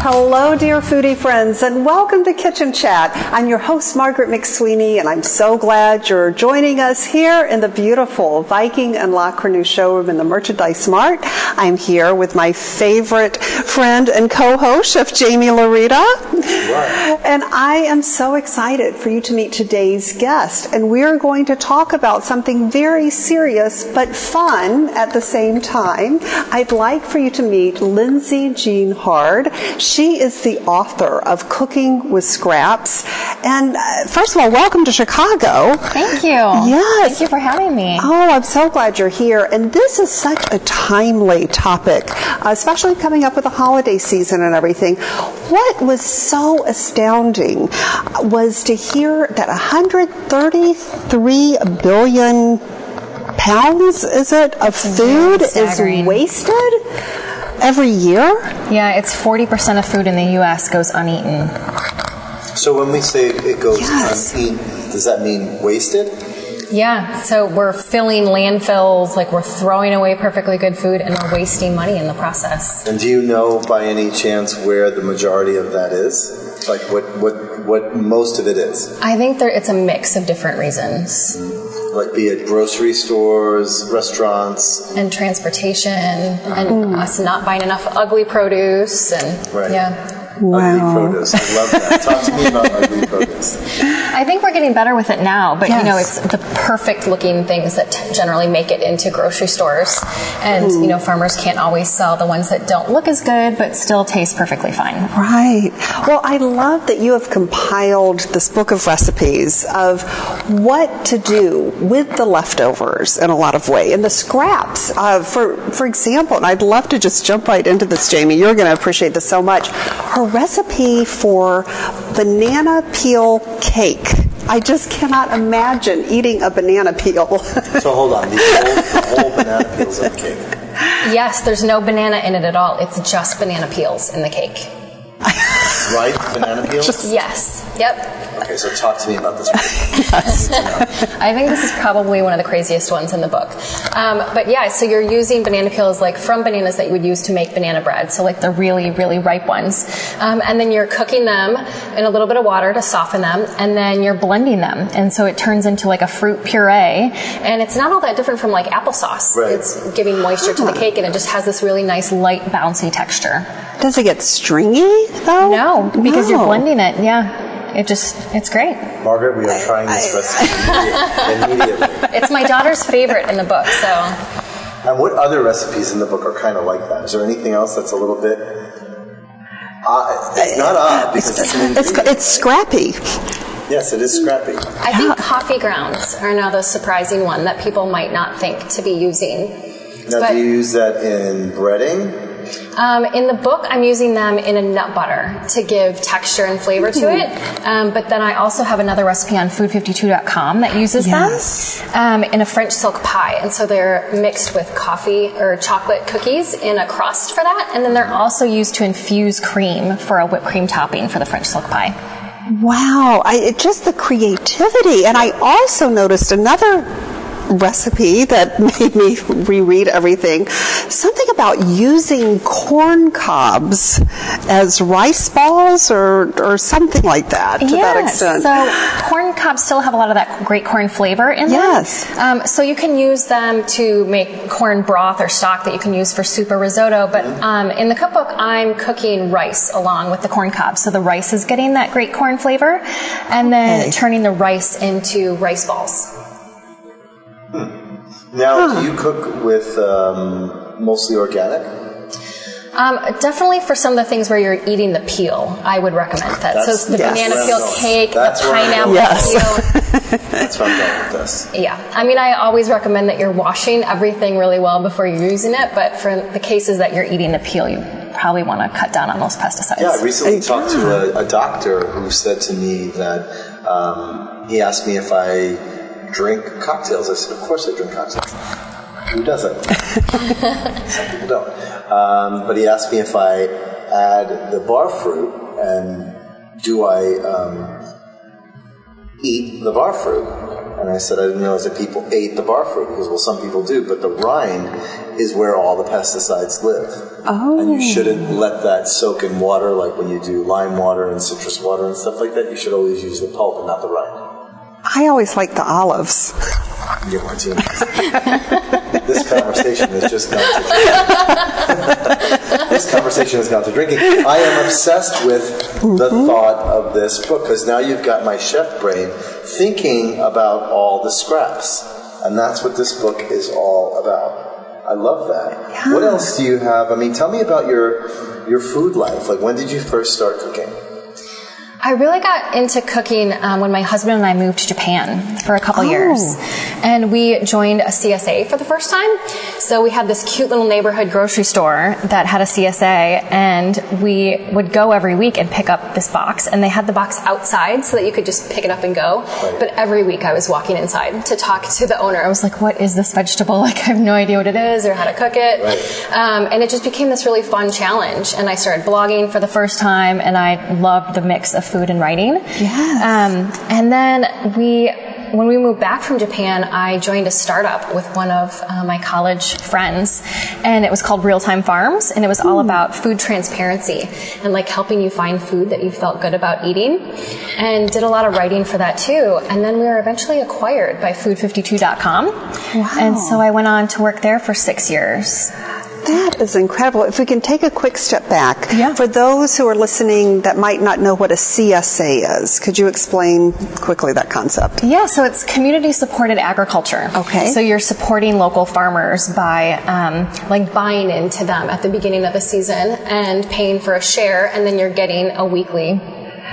Hello, dear foodie friends, and welcome to Kitchen Chat. I'm your host, Margaret McSweeney, and I'm so glad you're joining us here in the beautiful Viking and La Cornue showroom in the Merchandise Mart. I'm here with my favorite friend and co-host, Chef Jaime Laurita. And I am so excited for you to meet today's guest, and we're going to talk about something very serious but fun at the same time. I'd like for you to meet Lindsay Jean Hard. She is the author of Cooking with Scraps. And uh, first of all, welcome to Chicago. Thank you. Yes. Thank you for having me. Oh, I'm so glad you're here. And this is such a timely topic, uh, especially coming up with the holiday season and everything. What was so astounding was to hear that 133 billion pounds, is it, of food is wasted every year? Yeah, it's 40% of food in the U.S. goes uneaten. So when we say it goes Yes. uneaten, does that mean wasted? Yeah, so we're filling landfills, like we're throwing away perfectly good food and we're wasting money in the process. And do you know by any chance where the majority of that is? Like what what what most of it is? I think there, it's a mix of different reasons. Mm-hmm. Like be it grocery stores, restaurants. And transportation, and mm. us not buying enough ugly produce, and Right. yeah. Ugly produce. I love that. Talk to me about ugly produce. I think we're getting better with it now, but you know, it's the perfect looking things that t- generally make it into grocery stores. And, you know, farmers can't always sell the ones that don't look as good, but still taste perfectly fine. Right. Well, I love that you have compiled this book of recipes of what to do with the leftovers in a lot of way and the scraps. Uh, for for example, and I'd love to just jump right into this, Jaime. You're going to appreciate this so much. Her recipe for banana peel cake. I just cannot imagine eating a banana peel. So hold on. The whole, the whole banana peels of cake. Yes, there's no banana in it at all. It's just banana peels in the cake. Right? Banana peels? Yes. Yep. Okay, so talk to me about this recipe. I think this is probably one of the craziest ones in the book. Um, but yeah, so you're using banana peels like from bananas that you would use to make banana bread, so like the really, really ripe ones. Um, and then you're cooking them in a little bit of water to soften them, and then you're blending them. And so it turns into like a fruit puree. And it's not all that different from like applesauce. Right. It's giving moisture to the cake, and it just has this really nice, light, bouncy texture. Does it get stringy though? No, because you're blending it. Yeah. It just, it's great. Margaret, we are trying this recipe immediately. It's my daughter's favorite in the book, so. And what other recipes in the book are kind of like that? Is there anything else that's a little bit odd? It's not odd because it's an It's, it's scrappy. Yes, it is scrappy. I think coffee grounds are another surprising one that people might not think to be using. Now, But- do you use that in breading? Um, in the book, I'm using them in a nut butter to give texture and flavor to it. Um, but then I also have another recipe on food52.com that uses Yes. them um, in a French silk pie. And so they're mixed with coffee or chocolate cookies in a crust for that. And then they're also used to infuse cream for a whipped cream topping for the French silk pie. Wow, I, it, just the creativity. And I also noticed another recipe that made me reread everything. Something about using corn cobs as rice balls or, or something like that to that Yes. extent. So corn cobs still have a lot of that great corn flavor in them. Yes. Um, so you can use them to make corn broth or stock that you can use for soup or risotto. But um, in the cookbook, I'm cooking rice along with the corn cobs. So the rice is getting that great corn flavor, and then Okay. turning the rice into rice balls. Now, do you cook with um, mostly organic? Um, definitely for some of the things where you're eating the peel, I would recommend that. That's- so the Yes. banana peel going. cake, That's the pineapple. Yes. peel. That's what I'm going with this. Yeah, I mean, I always recommend that you're washing everything really well before you're using it, but for the cases that you're eating the peel, you probably want to cut down on those pesticides. Yeah, I recently talked to a, a doctor who said to me that um, he asked me if I drink cocktails. I said, of course I drink cocktails. Who doesn't? Some people don't. Um, but he asked me if I add the bar fruit and do I um, eat the bar fruit? And I said I didn't realize that people ate the bar fruit because well some people do, but the rind is where all the pesticides live. Oh. And you shouldn't let that soak in water like when you do lime water and citrus water and stuff like that. You should always use the pulp and not the rind. I always like the olives. Martini. this conversation has just gone to this conversation has gone to drinking. I am obsessed with the mm-hmm. thought of this book because now you've got my chef brain thinking about all the scraps, and that's what this book is all about. I love that. What else do you have? I mean, tell me about your your food life. Like, when did you first start cooking? I really got into cooking um, when my husband and I moved to Japan for a couple Oh. years. And we joined a CSA for the first time. So we had this cute little neighborhood grocery store that had a CSA, and we would go every week and pick up this box. And they had the box outside so that you could just pick it up and go. But every week I was walking inside to talk to the owner. I was like, what is this vegetable? Like, I have no idea what it is or how to cook it. Right. Um, and it just became this really fun challenge. And I started blogging for the first time, and I loved the mix of food and writing. Yes. Um, and then we, when we moved back from Japan, I joined a startup with one of uh, my college friends, and it was called Real Time Farms, and it was all about food transparency and like helping you find food that you felt good about eating. And did a lot of writing for that too. And then we were eventually acquired by Food52.com. And so I went on to work there for six years. That is incredible. If we can take a quick step back, Yeah. for those who are listening that might not know what a CSA is, could you explain quickly that concept? Yeah, so it's community supported agriculture. Okay. So you're supporting local farmers by um, like buying into them at the beginning of the season and paying for a share, and then you're getting a weekly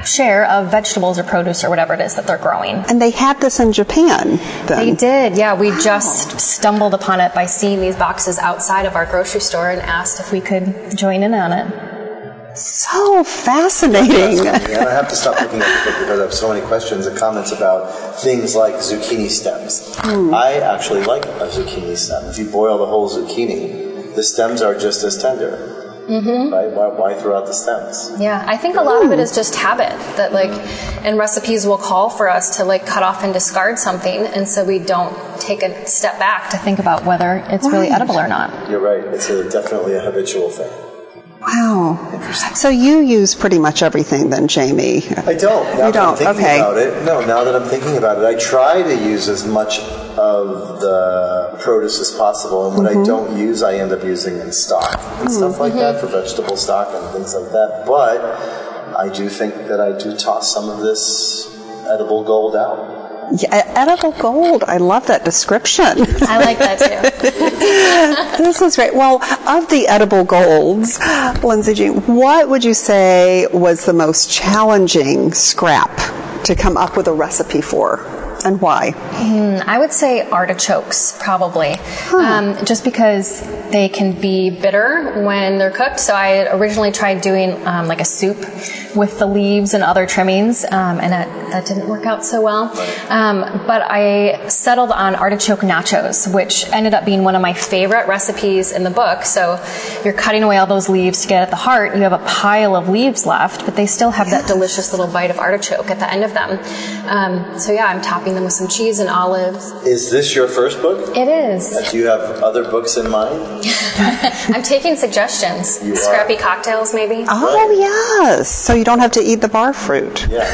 share of vegetables or produce or whatever it is that they're growing. And they had this in Japan They did, yeah. We just stumbled upon it by seeing these boxes outside of our grocery store and asked if we could join in on it. So fascinating. And I have to stop looking at the book because I have so many questions and comments about things like zucchini stems. Hmm. I actually like a zucchini stem. If you boil the whole zucchini, the stems are just as tender. Mm-hmm. Right? Why, why throw out the stems? Yeah, I think a lot of it is just habit that like, and recipes will call for us to like cut off and discard something, and so we don't take a step back to think about whether it's really edible or not. You're right. It's a, definitely a habitual thing. Wow. So you use pretty much everything then, Jaime. I don't. Now You that I'm don't, thinking okay. about it, no. Now that I'm thinking about it, I try to use as much of the produce as possible, and what Mm-hmm. I don't use, I end up using in stock and stuff like that for vegetable stock and things like that. But I do think that I do toss some of this edible gold out. Yeah, edible gold. I love that description. I like that too. this is great. Well, of the edible golds, Lindsay Jean, what would you say was the most challenging scrap to come up with a recipe for, and why? I would say artichokes, probably, um, just because they can be bitter when they're cooked. So I originally tried doing um, like a soup with the leaves and other trimmings, um, and that, that didn't work out so well. Um, but I settled on artichoke nachos, which ended up being one of my favorite recipes in the book. So you're cutting away all those leaves to get at the heart. You have a pile of leaves left, but they still have that delicious little bite of artichoke at the end of them. Um, so yeah, I'm topping them with some cheese and olives. Is this your first book? It is. Do you have other books in mind? I'm taking suggestions. You are. Scrappy cocktails, maybe. Oh yes. So you don't have to eat the bar fruit. Yeah.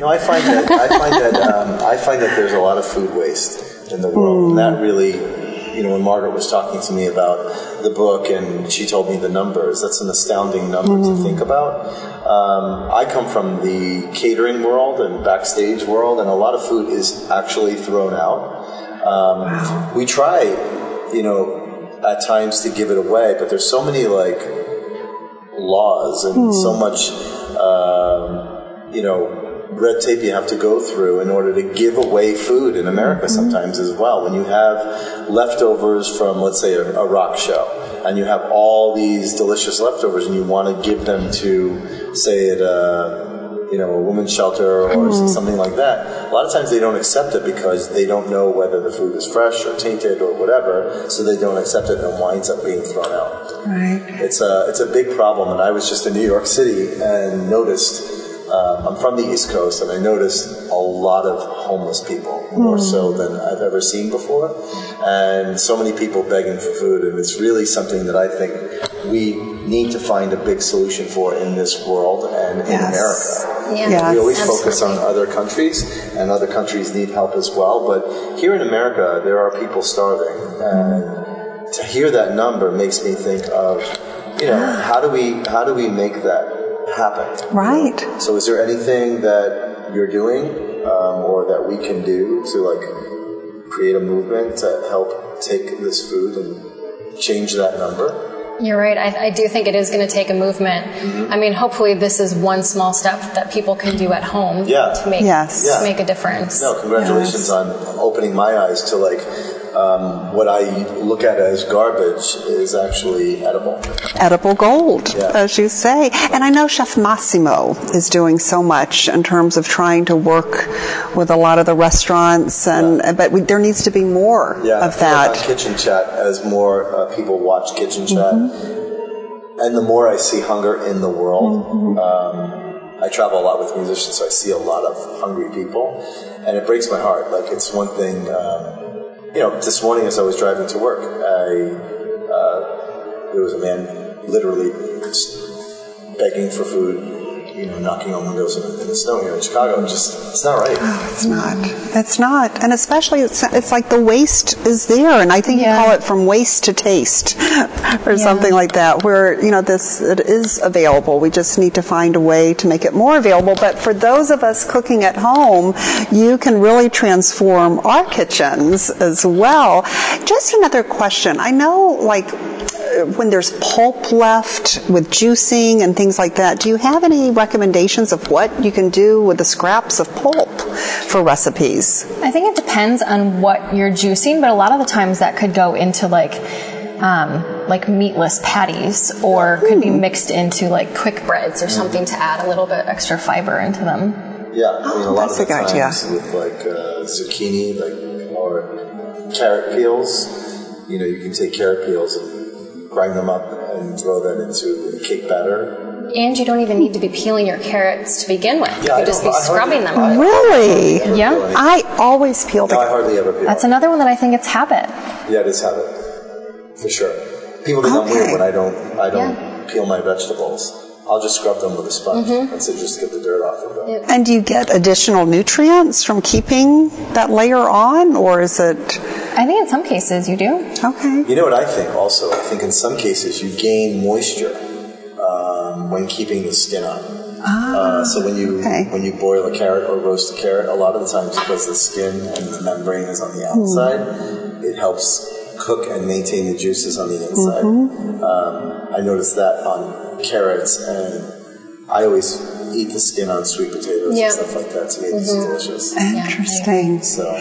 No, I find that I find that um, I find that there's a lot of food waste in the world, and that really, you know, when Margaret was talking to me about the book and she told me the numbers, that's an astounding number to think about. Um, I come from the catering world and backstage world, and a lot of food is actually thrown out. Um, We try, you know, at times to give it away, but there's so many like laws and so much, um, you know, red tape you have to go through in order to give away food in America mm-hmm. sometimes as well. When you have leftovers from, let's say, a, a rock show, and you have all these delicious leftovers, and you want to give them to, say, at a you know, a women's shelter or mm-hmm. something like that. A lot of times they don't accept it because they don't know whether the food is fresh or tainted or whatever, so they don't accept it and it winds up being thrown out. Right. It's a it's a big problem, and I was just in New York City and noticed. Uh, I'm from the East Coast, and I noticed a lot of homeless people, more so than I've ever seen before, and so many people begging for food, and it's really something that I think we need to find a big solution for in this world and in Yes. America. Yeah. Yes. We always Absolutely. focus on other countries, and other countries need help as well. But here in America, there are people starving, and to hear that number makes me think of, you know, how do we how do we make that happen? Right. So, is there anything that you're doing, um, or that we can do to like create a movement to help take this food and change that number? You're right. I, I do think it is going to take a movement. Mm-hmm. I mean, hopefully, this is one small step that people can do at home Yeah. to make Yes. to Yeah. make a difference. No, congratulations Yes. on opening my eyes to like um, what I look at as garbage is actually edible. edible gold, Yeah. as you say. And I know Chef Massimo is doing so much in terms of trying to work with a lot of the restaurants, and but we, there needs to be more Yeah, of that. Kitchen Chat as more uh, people watch Kitchen Chat, and the more I see hunger in the world. Um, I travel a lot with musicians, so I see a lot of hungry people, and it breaks my heart. Like it's one thing. Um, you know, this morning as I was driving to work, I uh, there was a man literally begging for food. You know, knocking on windows in, in the snow here in Chicago. Just it's not right. It's not. It's not. And especially, it's, it's like the waste is there. And I think Yeah. you call it from waste to taste or something like that, where, you know, this, it is available. We just need to find a way to make it more available. But for those of us cooking at home, you can really transform our kitchens as well. Just another question. I know, like, when there's pulp left with juicing and things like that, do you have any recommendations of what you can do with the scraps of pulp for recipes? I think it depends on what you're juicing, but a lot of the times that could go into like um, like meatless patties, or could be mixed into like quick breads or something to add a little bit extra fiber into them. Yeah, I mean, a lot that's of the a good idea. times with like uh, zucchini, like or carrot peels, you know, you can take carrot peels and grind them up and throw that into the cake batter. And you don't even need to be peeling your carrots to begin with. Yeah, you could just be don't- I scrubbing them. Really? Yeah. I always peel No, I the. hardly ever peel. That's another one that I think it's habit. yeah, it is habit for sure. People think I'm Okay. weird when I don't I don't Yeah. peel my vegetables. I'll just scrub them with a sponge Mm-hmm. and so just get the dirt off of them. And do you get additional nutrients from keeping that layer on, or is it I think in some cases you do. okay? You know what I think also? I think in some cases you gain moisture um, when keeping the skin on. uh, so when you okay. when you boil a carrot or roast a carrot, a lot of the times because the skin and the membrane is on the outside, it helps cook and maintain the juices on the inside. Um, I noticed that on carrots, and I always eat the skin on sweet potatoes Yeah. and stuff like that. To me, it's mm-hmm. delicious. Interesting. So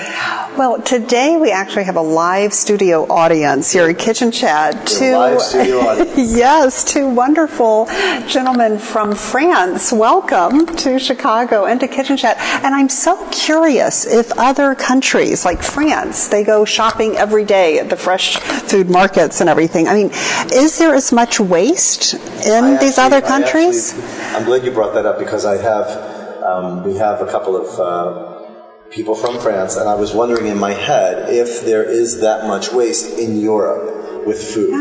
Well, today we actually have a live studio audience here at Kitchen Chat. Two, live studio audience. yes, two wonderful gentlemen from France. Welcome to Chicago and to Kitchen Chat. And I'm so curious if other countries like France, they go shopping every day at the fresh food markets and everything. I mean, is there as much waste in I these actually- other I countries? I'm glad you brought that up because I have, um, we have a couple of uh, people from France, and I was wondering in my head if there is that much waste in Europe with food.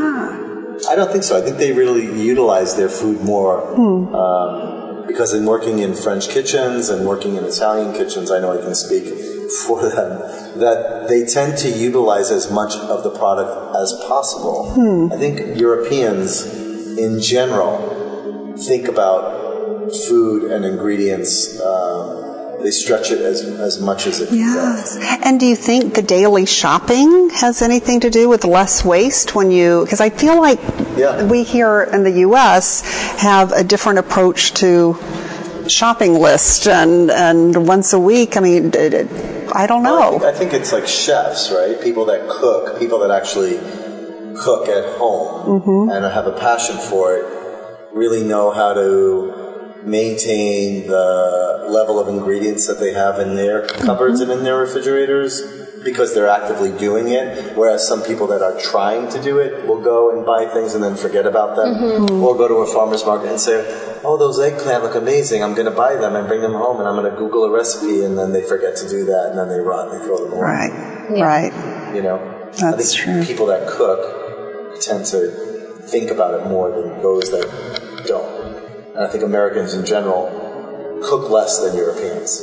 I don't think so. I think they really utilize their food more. Um, because in working in French kitchens and working in Italian kitchens, I know I can speak for them, that they tend to utilize as much of the product as possible. I think Europeans in general think about food and ingredients. Um, they stretch it as, as much as it can. Yes. And do you think the daily shopping has anything to do with less waste when you, because I feel like Yeah. we here in the U.S. have a different approach to shopping list and, and once a week. I mean, it, it, I don't Well, I, know. think, I think it's like chefs, right? People that cook, people that actually cook at home Mm-hmm. and have a passion for it, really know how to maintain the level of ingredients that they have in their cupboards and in their refrigerators because they're actively doing it. Whereas some people that are trying to do it will go and buy things and then forget about them, mm-hmm. or go to a farmer's market and say, "Oh, those eggplant look amazing! I'm going to buy them and bring them home, and I'm going to Google a recipe." And then they forget to do that, and then they run, and they throw them away. Right, Yeah. right. You know, I think true. people that cook tend to think about it more than those that don't. And I think Americans in general cook less than Europeans.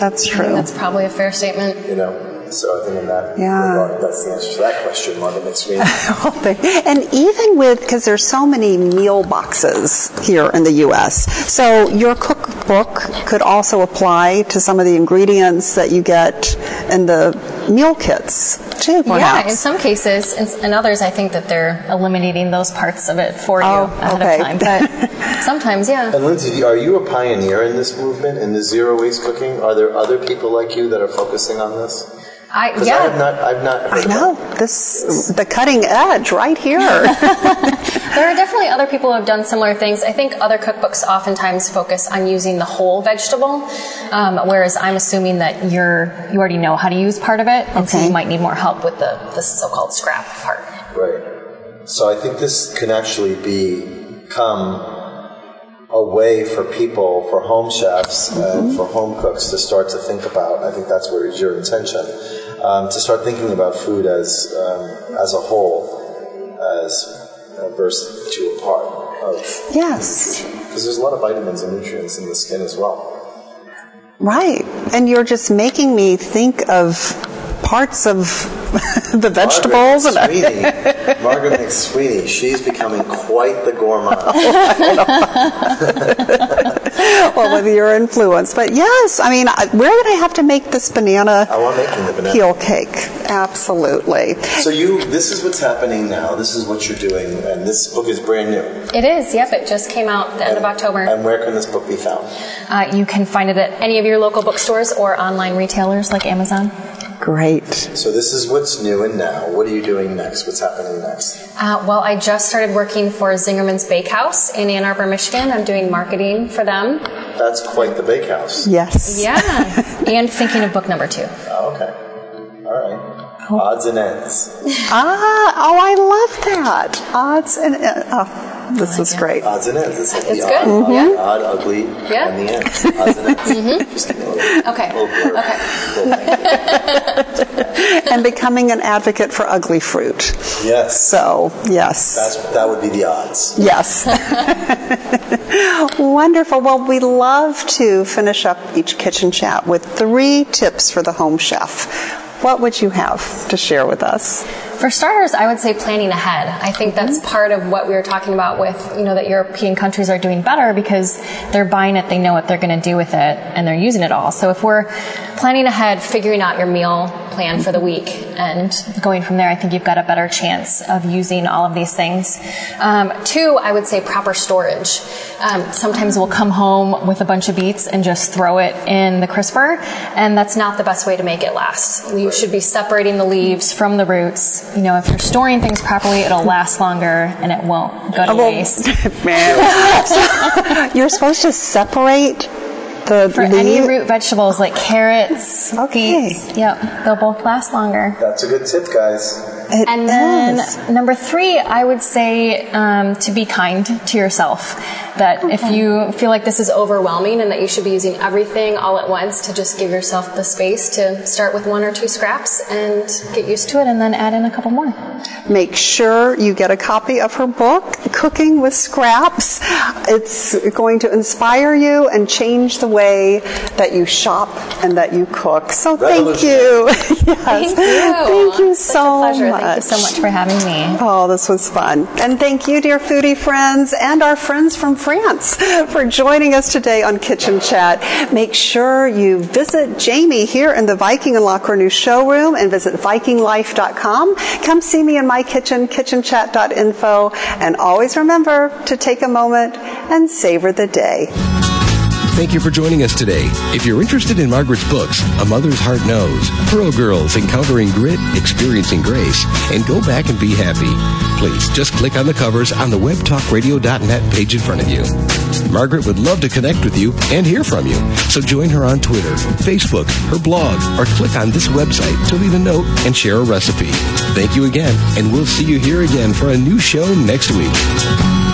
That's true. That's probably a fair statement. You know, so I think in that Yeah. regard, that's the answer to that question, Margaret McSween. and even with, because there's so many meal boxes here in the U.S., so your cookbook could also apply to some of the ingredients that you get in the meal kits too, perhaps. Yeah, in some cases, in, in others, I think that they're eliminating those parts of it for you Oh, ahead okay. of time. But sometimes, yeah. and Lindsay, are you a pioneer in this movement, in the zero waste cooking? Are there other people like you that are focusing on this? I, yeah. I have not, I've not heard I know that. this the cutting edge right here. There are definitely other people who have done similar things. I think other cookbooks oftentimes focus on using the whole vegetable, um, whereas I'm assuming that you're you already know how to use part of it, and so you might need more help with the, the so-called scrap part. Right. So I think this can actually become a way for people, for home chefs and for home cooks to start to think about. I think that's where is your intention um, to start thinking about food as um, as a whole, as uh, versus to a part of yes, because there's a lot of vitamins and nutrients in the skin as well. right. And you're just making me think of parts of the vegetables and Margaret McSweeney, Margaret McSweeney, she's becoming quite the gourmand. well, with your influence. But yes, I mean, I- where would I have to make this banana I want making the banana. peel cake? Absolutely. So you, this is what's happening now. This is what you're doing, and this book is brand new. It is, yep. It just came out the end of October. And where can this book be found? Uh, you can find it at any of your local bookstores or online retailers like Amazon. Great. So this is what's new and now. What are you doing next? What's happening next? Uh, well, I just started working for Zingerman's Bakehouse in Ann Arbor, Michigan. I'm doing marketing for them. That's quite the bakehouse. Yes. Yeah, and thinking of book number two. Oh, okay. All right. Odds and ends. Ah, oh, I love that. Odds and uh, oh, this is great. Odds and ends. It's like It's the good. odd, Mhm. Yeah. odd, ugly, Yeah. and the ends. Odds and ends. Just give me a little, Okay. little. Okay. Little thank you. and becoming an advocate for ugly fruit. Yes. So, yes. That's, that would be the odds. Yes. Wonderful. Well, we love to finish up each kitchen chat with three tips for the home chef. What would you have to share with us? For starters, I would say planning ahead. I think that's part of what we were talking about with, you know, that European countries are doing better because they're buying it, they know what they're going to do with it, and they're using it all. So if we're planning ahead, figuring out your meal plan for the week, and going from there, I think you've got a better chance of using all of these things. Um, two, I would say proper storage. Um, sometimes we'll come home with a bunch of beets and just throw it in the crisper, and that's not the best way to make it last. You should be separating the leaves from the roots. You know, if you're storing things properly, it'll last longer and it won't go to oh, well, waste. Man. So, you're supposed to separate the For leaf- any root vegetables like carrots, Okay. beets, yep, they'll both last longer. That's a good tip, guys. It And then is. number three, I would say um, to be kind to yourself. That if you feel like this is overwhelming and that you should be using everything all at once, to just give yourself the space to start with one or two scraps and get used to it, and then add in a couple more. Make sure you get a copy of her book, Cooking with Scraps. It's going to inspire you and change the way that you shop and that you cook. So thank you. yes. Thank you. Thank you It's such so a pleasure. Much. Thank you so much for having me. Oh, this was fun. And thank you, dear foodie friends, and our friends from France for joining us today on Kitchen Chat. Make sure you visit Jaime here in the Viking and La Cornue showroom and visit VikingLife.com. Come see me in my kitchen, kitchenchat.info, and always remember to take a moment and savor the day. Thank you for joining us today. If you're interested in Margaret's books, A Mother's Heart Knows, Pearl Girls Encountering Grit, Experiencing Grace, and Go Back and Be Happy, please just click on the covers on the webtalkradio.net page in front of you. Margaret would love to connect with you and hear from you, so join her on Twitter, Facebook, her blog, or click on this website to leave a note and share a recipe. Thank you again, and we'll see you here again for a new show next week.